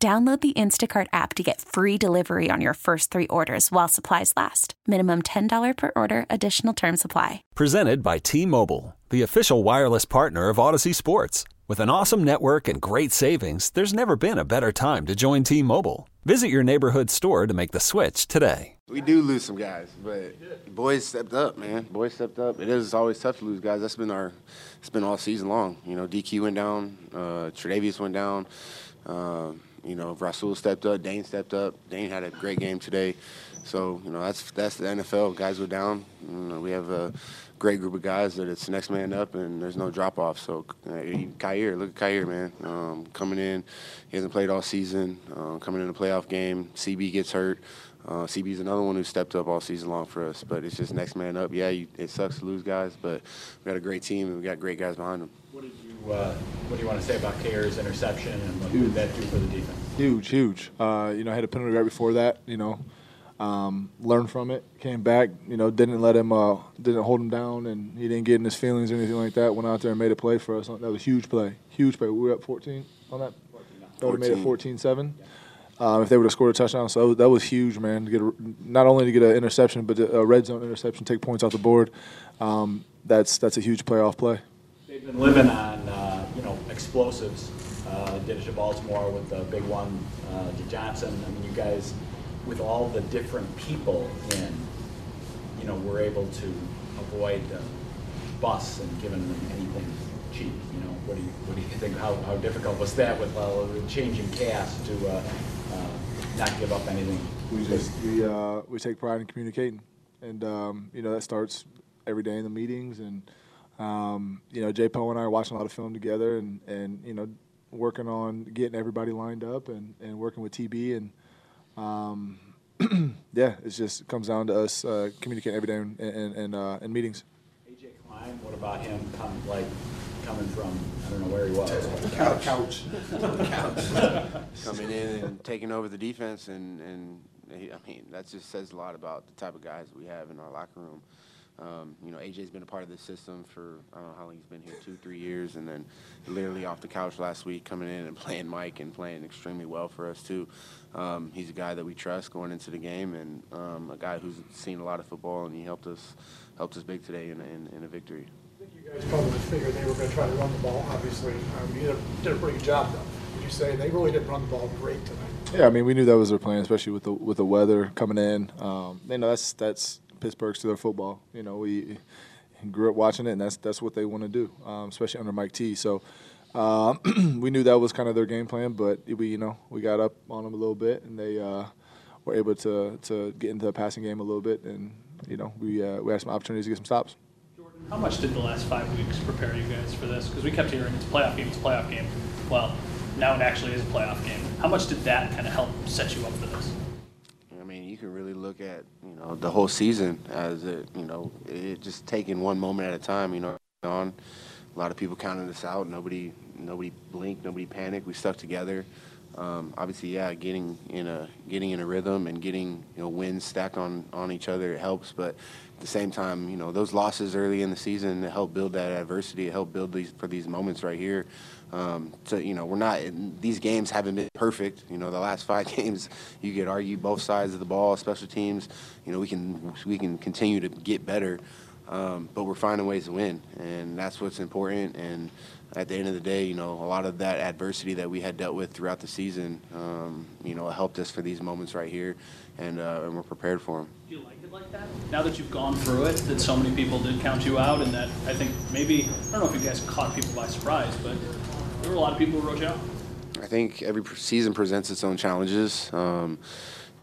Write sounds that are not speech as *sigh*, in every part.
Download the Instacart app to get free delivery on your first three orders while supplies last. Minimum $10 per order, additional term supply. Presented by T Mobile, the official wireless partner of Audacy Sports. With an awesome network and great savings, there's never been a better time to join T Mobile. Visit your neighborhood store to make the switch today. We do lose some guys, but boys stepped up, man. Boys stepped up. It is always tough to lose guys. That's been our, it's been all season long. You know, DQ went down, uh, Tre'Davious went down. Uh, you know, Rasul stepped up, Dane stepped up. Dane had a great game today. So, you know, that's that's the NFL. Guys go down. You know, we have a great group of guys that it's next man up and there's no drop off. So, uh, look at Kaiir, man. Um, coming in, he hasn't played all season. Uh, coming in a playoff game, CB gets hurt. Uh, CB's another one who stepped up all season long for us. But it's just next man up. Yeah, you, it sucks to lose guys, but we got a great team and we got great guys behind them. What you uh, What do you want to say about Kaiir's interception and what did that do for the defense? Huge, huge. Uh, you know, I had a penalty right before that. You know, um, learned from it, came back. You know, didn't let him, uh, didn't hold him down, and he didn't get in his feelings or anything like that. Went out there and made a play for us. That was a huge play, huge play. We were up 14 on that. That would have made it 14-7. Um, if they would have scored a touchdown, so that was, that was huge, man. To get a, not only to get an interception, but a red zone interception, take points off the board. Um, that's that's a huge playoff play. They've been living on uh, you know explosives. Uh, did it to Baltimore with the big one uh, to Johnson. I mean, you guys, with all the different people in, you know, were able to avoid the bus and giving them anything cheap. You know, what do you what do you think? How, how difficult was that with all the changing cast to uh, uh, not give up anything? We just we uh, we take pride in communicating, and um, you know that starts every day in the meetings, and um, you know Jay Poe and I are watching a lot of film together, and and you know working on getting everybody lined up, and and working with TB, and um, *clears throat* yeah, it just comes down to us uh, communicating every day in in, in, uh, in meetings. AJ Klein, what about him? Come like coming from I don't know where he was. Couch. Couch. Couch. *laughs* Coming in and taking over the defense, and, and he, I mean, that just says a lot about the type of guys we have in our locker room. Um, you know, AJ's been a part of this system for, I don't know how long he's been here, two, three years, and then literally off the couch last week coming in and playing Mike and playing extremely well for us, too. Um, he's a guy that we trust going into the game and um, a guy who's seen a lot of football, and he helped us helped us big today in, in, in a victory I think you guys probably figured they were going to try to run the ball, obviously. Um, you did a, did a pretty good job, though. Would you say they really didn't run the ball great tonight? Yeah, I mean, we knew that was their plan, especially with the with the weather coming in. Um, you know, that's that's Pittsburgh's to their football. You know, we grew up watching it, and that's that's what they want to do, um, especially under Mike T. So. Uh, *clears throat* we knew that was kind of their game plan, but we, you know, we got up on them a little bit, and they uh, were able to to get into the passing game a little bit, and you know, we uh, we had some opportunities to get some stops. Jordan, how much did the last five weeks prepare you guys for this? Because we kept hearing it's a playoff game, it's a playoff game. Well, now it actually is a playoff game. How much did that kind of help set you up for this? Can really look at you know the whole season as it you know it just taking one moment at a time. You know, on a lot of people counted us out. Nobody nobody blinked. Nobody panicked. We stuck together. Um, obviously, yeah, getting in a getting in a rhythm and getting you know wins stacked on on each other it helps. But at the same time, you know those losses early in the season to help build that adversity, to help build these for these moments right here. Um, so you know we're not these games haven't been perfect. You know the last five *laughs* games you could argue both sides of the ball, special teams. You know we can we can continue to get better. Um, but we're finding ways to win, and that's what's important. And at the end of the day, you know, a lot of that adversity that we had dealt with throughout the season, um, you know, helped us for these moments right here, and, uh, and we're prepared for them. Do you like it like that? Now that you've gone through it, that so many people did count you out, and that I think maybe I don't know if you guys caught people by surprise, but there were a lot of people who wrote you out. I think every season presents its own challenges. Um,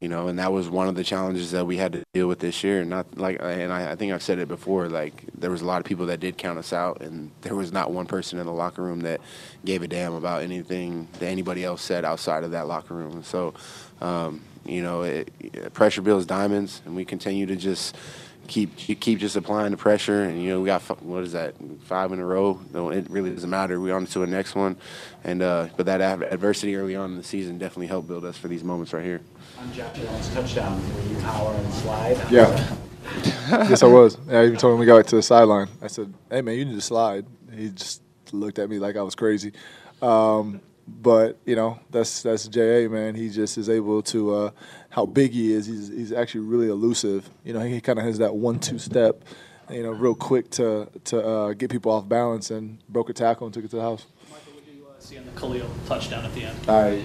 you know, and that was one of the challenges that we had to deal with this year. Not like, and I, I think I've said it before. Like there was a lot of people that did count us out, and there was not one person in the locker room that gave a damn about anything that anybody else said outside of that locker room. So, um, you know, it, pressure builds diamonds, and we continue to just keep keep just applying the pressure. And you know, we got what is that five in a row? No, it really doesn't matter. We're on to the next one, and uh, but that adversity early on in the season definitely helped build us for these moments right here. On Josh Allen's touchdown, were you holler and slide? Yeah. *laughs* yes, I was. Yeah, I even told him we got to the sideline. I said, "Hey, man, you need to slide." He just looked at me like I was crazy. Um, but you know that's that's Ja man. He just is able to uh, how big he is. He's he's actually really elusive. You know he kind of has that one two step, you know, real quick to to uh, get people off balance and broke a tackle and took it to the house. Micah, what did you uh, see on the Khalil touchdown at the end? I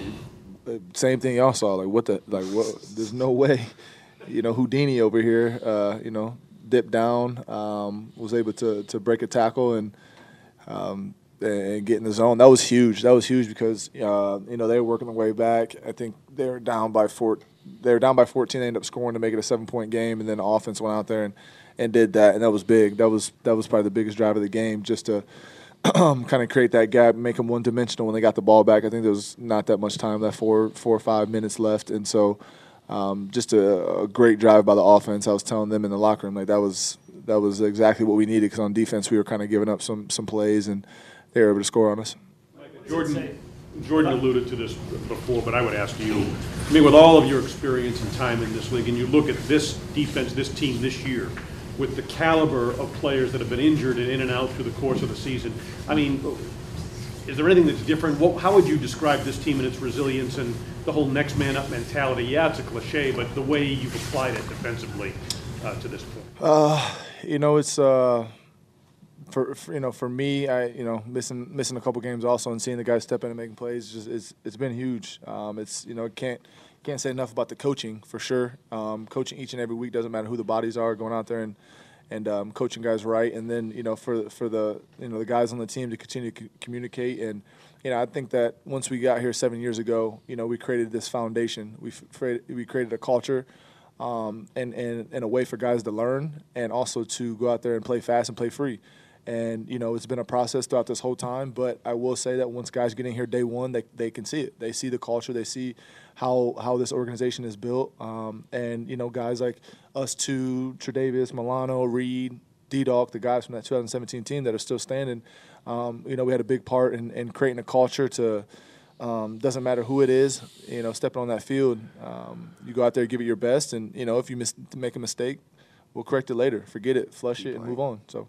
uh, same thing y'all saw. Like what the like what? There's no way. You know Houdini over here. Uh, you know dipped down, um, was able to to break a tackle and. Um, and get in the zone. That was huge. That was huge because uh, you know they were working their way back. I think they were down by four. They were down by 14. They ended up scoring to make it a seven point game, and then the offense went out there and, and did that, and that was big. That was that was probably the biggest drive of the game, just to kind of create that gap, make them one dimensional when they got the ball back. I think there was not that much time left, four four or five minutes left, and so um, just a, a great drive by the offense. I was telling them in the locker room like that was that was exactly what we needed because on defense we were kind of giving up some some plays and they were able to score on us. Jordan, Jordan alluded to this before, but I would ask you, I mean, with all of your experience and time in this league, and you look at this defense, this team this year, with the caliber of players that have been injured and in and out through the course of the season, I mean, is there anything that's different? What, how would you describe this team and its resilience and the whole next man up mentality? Yeah, it's a cliche, but the way you've applied it defensively uh, to this point. Uh, you know, it's. Uh for, for, you know for me, I you know missing missing a couple games also and seeing the guys step in and making plays just it's it's been huge. Um, it's you know can't can't say enough about the coaching for sure. Um, coaching each and every week doesn't matter who the bodies are going out there and and um, coaching guys right, and then you know for for the you know the guys on the team to continue to c- communicate and you know I think that once we got here seven years ago, you know we created this foundation. We f- we created a culture. Um, and, and, and a way for guys to learn and also to go out there and play fast and play free. And you know, it's been a process throughout this whole time. But I will say that once guys get in here day one, they, they can see it. They see the culture. They see how how this organization is built. Um, and you know, guys like us two, Tre'Davious, Milano, Reed, D Dog, the guys from that 2017 team that are still standing. Um, you know, we had a big part in, in creating a culture to. Um, doesn't matter who it is, you know, stepping on that field, um, you go out there, give it your best, and you know, if you mis- make a mistake, we'll correct it later. Forget it, flush it, and move on. So.